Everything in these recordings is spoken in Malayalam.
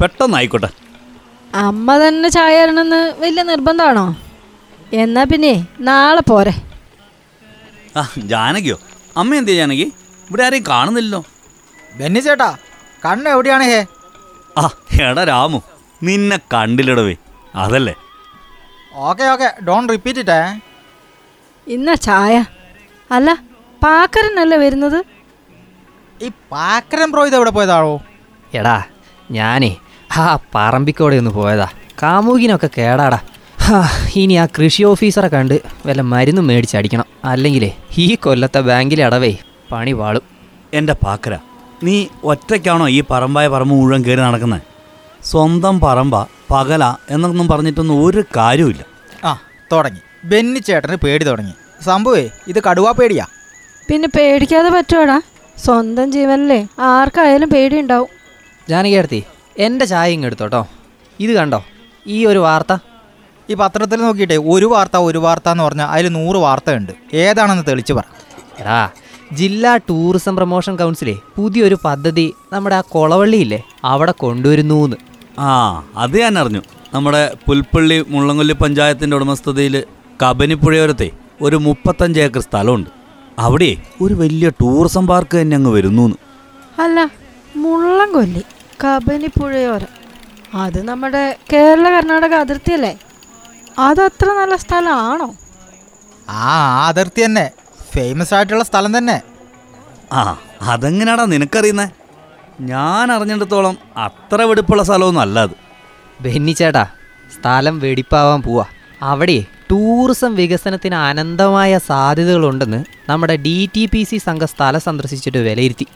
പെട്ടെന്നായിക്കോട്ടെ. അമ്മ തന്നെ ചായ തരണമെന്ന് വലിയ നിർബന്ധമാണോ? എന്നാ പിന്നെ നാളെ പോരെ. ആ ജാനകിയോ? അമ്മ എന്തിയാ ജാനകി? ഇവിടെ ആരെയും കാണുന്നില്ലല്ലോ. ബെന്നി ചേട്ടാ കണ്ണ എവിടെയാണ് ഹേ? ആ എടാ രാമു നിന്നെ കണ്ടില്ലടവേ. അതല്ലേ? ഓക്കെ ഓക്കെ ഡോൺ റിപ്പീറ്റ് ഇട്ടേ. ഇന്ന ചായ. അല്ല പാക്കരനല്ലേ വരുന്നത്? ഈ പാക്കരൻ ബ്രോ ഇത് എവിടെ പോയതാണോ? എടാ ഞാനേ ആ പറമ്പിക്കോടെ ഒന്ന് പോയതാ. കാമുകിനൊക്കെ കേടാടാ. ഹാ, ഇനി ആ കൃഷി ഓഫീസറെ കണ്ട് വല്ല മരുന്നും മേടിച്ചടിക്കണം. അല്ലെങ്കിലേ ഈ കൊല്ലത്തെ ബാങ്കിലെ അടവേ പണി വാളും. എന്റെ പാക്കര നീ ഒറ്റയ്ക്കാണോ ഈ പറമ്പായ പറമ്പ് മുഴുവൻ കയറി നടക്കുന്നത് സ്വന്തം പറമ്പ പകല എന്നൊന്നും പറഞ്ഞിട്ടൊന്നും ഒരു കാര്യമില്ല ആ തുടങ്ങി. ബെന്നി ചേട്ടന് പേടി തുടങ്ങി. സംഭവേ ഇത് കടുവാ പേടിയാ. പിന്നെ പേടിക്കാതെ പറ്റുവാടാ. സ്വന്തം ജീവനല്ലേ ആർക്കായാലും പേടിയുണ്ടാവും. ജാനകിയടുത്തി എന്റെ ചായ ഇങ്ങ് എടുത്തോട്ടോ ഇത് കണ്ടോ? ഈ ഒരു വാർത്ത. ഈ പത്രത്തിൽ നോക്കിയിട്ടേ ഒരു വാർത്ത ഒരു വാർത്ത എന്ന് പറഞ്ഞാൽ അതിൽ നൂറ് വാർത്തയുണ്ട്. ഏതാണെന്ന് തെളിച്ച് പറ. എടാ ജില്ലാ ടൂറിസം പ്രൊമോഷൻ കൗൺസിലേ പുതിയൊരു പദ്ധതി നമ്മുടെ ആ കൊളവള്ളിയില്ലേ അവിടെ കൊണ്ടുവരുന്നു എന്ന് ആ അത് ഞാൻ അറിഞ്ഞു. നമ്മുടെ പുൽപ്പള്ളി മുള്ളംകൊല്ലി പഞ്ചായത്തിന്റെ ഉടമസ്ഥതയിൽ കബനിപ്പുഴയോരത്തെ ഒരു മുപ്പത്തഞ്ച് ഏക്കർ സ്ഥലമുണ്ട്. അവിടെ ഒരു വലിയ ടൂറിസം പാർക്ക് തന്നെ അങ്ങ് വരുന്നു അല്ല മുള്ളം കബനിപ്പുഴയോരം. അത് നമ്മുടെ കേരള കർണാടക അതിർത്തിയല്ലേ? അതത്ര നല്ല സ്ഥലമാണോ? ആ ആ അതിർത്തി തന്നെ. ഫേമസ് ആയിട്ടുള്ള സ്ഥലം തന്നെ. ആ അതെങ്ങനെയാടാ നിനക്കറിയുന്നേ? ഞാൻ അറിഞ്ഞിടത്തോളം അത്ര വെടിപ്പുള്ള സ്ഥലമൊന്നും അല്ല അത്. ബെന്നിച്ചേട്ടാ സ്ഥലം വെടിപ്പാവാൻ പോവാ. അവിടെ ടൂറിസം വികസനത്തിന് അനന്തമായ സാധ്യതകളുണ്ടെന്ന് നമ്മുടെ ഡി ടി പി സി സംഘം സ്ഥലം സന്ദർശിച്ചിട്ട് വിലയിരുത്തി.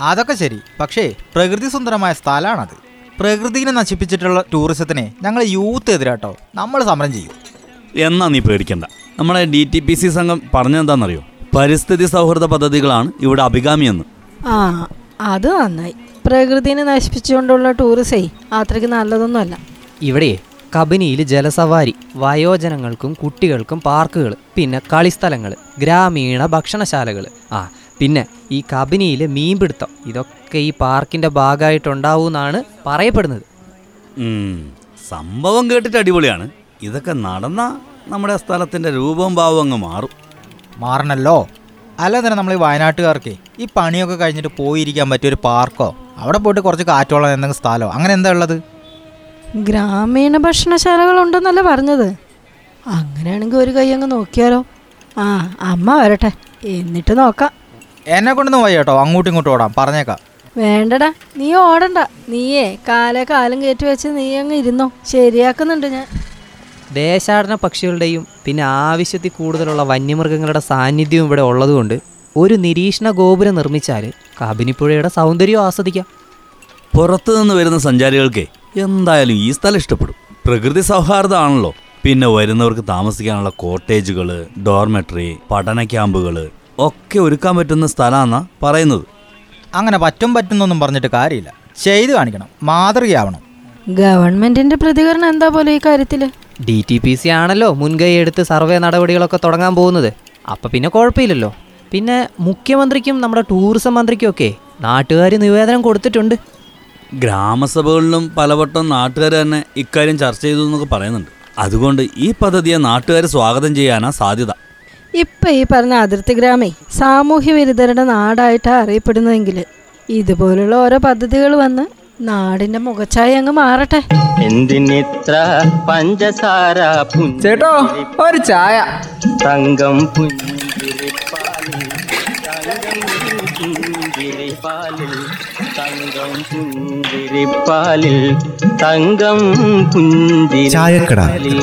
അതൊക്കെ ശരി. പക്ഷേ പ്രകൃതി സുന്ദരമായ സ്ഥലമാണത്. പ്രകൃതിനെ നശിപ്പിച്ചിട്ടുള്ള ടൂറിസത്തിനെ ഞങ്ങൾ യൂത്ത് എതിരാട്ടോ. നമ്മൾ സമരം ചെയ്യും. എന്നാ നീ പേടിക്കണ്ട. നമ്മളെ ഡി ടി പി സി സംഘം പറഞ്ഞെന്താണെന്നറിയോ പരിസ്ഥിതി സൗഹൃദ പദ്ധതികളാണ് ഇവിടെ അഭികാമിയെന്ന്. ആ അത് നന്നായി. പ്രകൃതിനെ നശിപ്പിച്ചുകൊണ്ടുള്ള ടൂറിസേ അത്രയ്ക്ക് നല്ലതൊന്നുമല്ല. ഇവിടെ കബനിയിൽ ജലസവാരി വയോജനങ്ങൾക്കും കുട്ടികൾക്കും പാർക്കുകൾ പിന്നെ കളിസ്ഥലങ്ങൾ ഗ്രാമീണ ഭക്ഷണശാലകൾ ആ പിന്നെ ഈ കബനിയിൽ മീൻപിടുത്തം ഇതൊക്കെ ഈ പാർക്കിന്റെ ഭാഗമായിട്ടുണ്ടാവുമെന്നാണ് പറയപ്പെടുന്നത്. സംഭവം കേട്ടിട്ട് അടിപൊളിയാണ്. ഇതൊക്കെ നടന്ന നമ്മുടെ സ്ഥലത്തിന്റെ രൂപം ഭാവം അങ്ങ് മാറും. മാറണല്ലോ. അല്ല തന്നെ നമ്മൾ ഈ വയനാട്ടുകാർക്ക് ഈ പണിയൊക്കെ കഴിഞ്ഞിട്ട് പോയിരിക്കാൻ പറ്റിയ ഒരു പാർക്കോ? അവിടെ പോയിട്ട് കുറച്ച് കാറ്റോളം എന്തെങ്കിലും സ്ഥലമോ അങ്ങനെ എന്താ ഉള്ളത്? ഗ്രാമീണ ഭക്ഷണശാലകളുണ്ടെന്നല്ലേ പറഞ്ഞത്. അങ്ങനെയാണെങ്കിൽ ഒരു കൈ അങ്ങ് നോക്കിയാലോ. ആ അമ്മ വരട്ടെ. എന്നിട്ട് നോക്കാം. എന്നെ കൊണ്ടൊന്നും വയ്യ കേട്ടോ. അങ്ങോട്ടും ഇങ്ങോട്ടും ഓടാം. പറഞ്ഞേക്കാം. വേണ്ടടാ. നീ ഓടണ്ട. നീയേ കാലേ കാലം കയറ്റി വെച്ച് നീ അങ്ങ് ഇരുന്നോ. ശരിയാക്കുന്നുണ്ട് ഞാൻ. ദേശാടന പക്ഷികളുടെയും പിന്നെ ആവശ്യത്തിൽ കൂടുതലുള്ള വന്യമൃഗങ്ങളുടെ സാന്നിധ്യവും ഇവിടെ ഉള്ളതുകൊണ്ട് ഒരു നിരീക്ഷണ ഗോപുരം നിർമ്മിച്ചാൽ കാബിനിപ്പുഴയുടെ സൗന്ദര്യം ആസ്വദിക്കാം. പുറത്തു നിന്ന് വരുന്ന സഞ്ചാരികൾക്ക് എന്തായാലും ഈ സ്ഥലം ഇഷ്ടപ്പെടും. പ്രകൃതി സൗഹാർദ്ദമാണല്ലോ. പിന്നെ വരുന്നവർക്ക് താമസിക്കാനുള്ള കോട്ടേജുകൾ ഡോർമെട്രി പഠന ക്യാമ്പുകൾ ഒക്കെ ഒരുക്കാൻ പറ്റുന്ന സ്ഥലമാണ് പറയുന്നത്. അങ്ങനെ പറ്റും പറ്റുന്നൊന്നും പറഞ്ഞിട്ട് കാര്യമില്ല. ചെയ്തു കാണിക്കണം. മാതൃകയാവണം. ഗവൺമെന്റിന്റെ പ്രതികരണം എന്താ പോലെ ഈ കാര്യത്തിൽ ഡി ടി പി സി ആണല്ലോ മുൻകൈ എടുത്ത് സർവേ നടപടികളൊക്കെ തുടങ്ങാൻ പോകുന്നത്. അപ്പൊ പിന്നെ കുഴപ്പമില്ലല്ലോ. പിന്നെ മുഖ്യമന്ത്രിക്കും നമ്മുടെ ടൂറിസം മന്ത്രിക്കും ഒക്കെ നാട്ടുകാർ നിവേദനം കൊടുത്തിട്ടുണ്ട്. ഗ്രാമസഭകളിലും പലവട്ടം നാട്ടുകാർ തന്നെ ഇക്കാര്യം ചർച്ച ചെയ്തു എന്നൊക്കെ പറയുന്നുണ്ട്. അതുകൊണ്ട് ഈ പദ്ധതിയെ നാട്ടുകാർ സ്വാഗതം ചെയ്യാനാ സാധ്യത. ഇപ്പൊ ഈ പറഞ്ഞ അതിർത്തി ഗ്രാമേ സാമൂഹ്യ വിരുദ്ധരുടെ നാടായിട്ടാണ് അറിയപ്പെടുന്നതെങ്കിൽ ഇതുപോലുള്ള ഓരോ പദ്ധതികൾ വന്ന് നാടിന്റെ മുഖച്ചായ അങ്ങ് മാറട്ടെ. എന്തിനിത്ര പഞ്ചസാര ചേട്ടോ ഒരു ചായ. തങ്കം പുഞ്ചിരിപ്പാലിൽ തങ്കം പുഞ്ചിരിപ്പാലിൽ തങ്കം പുഞ്ചിരിപ്പാലിൽ തങ്കം ചായക്കട. പുഞ്ചിരിപ്പാലിൽ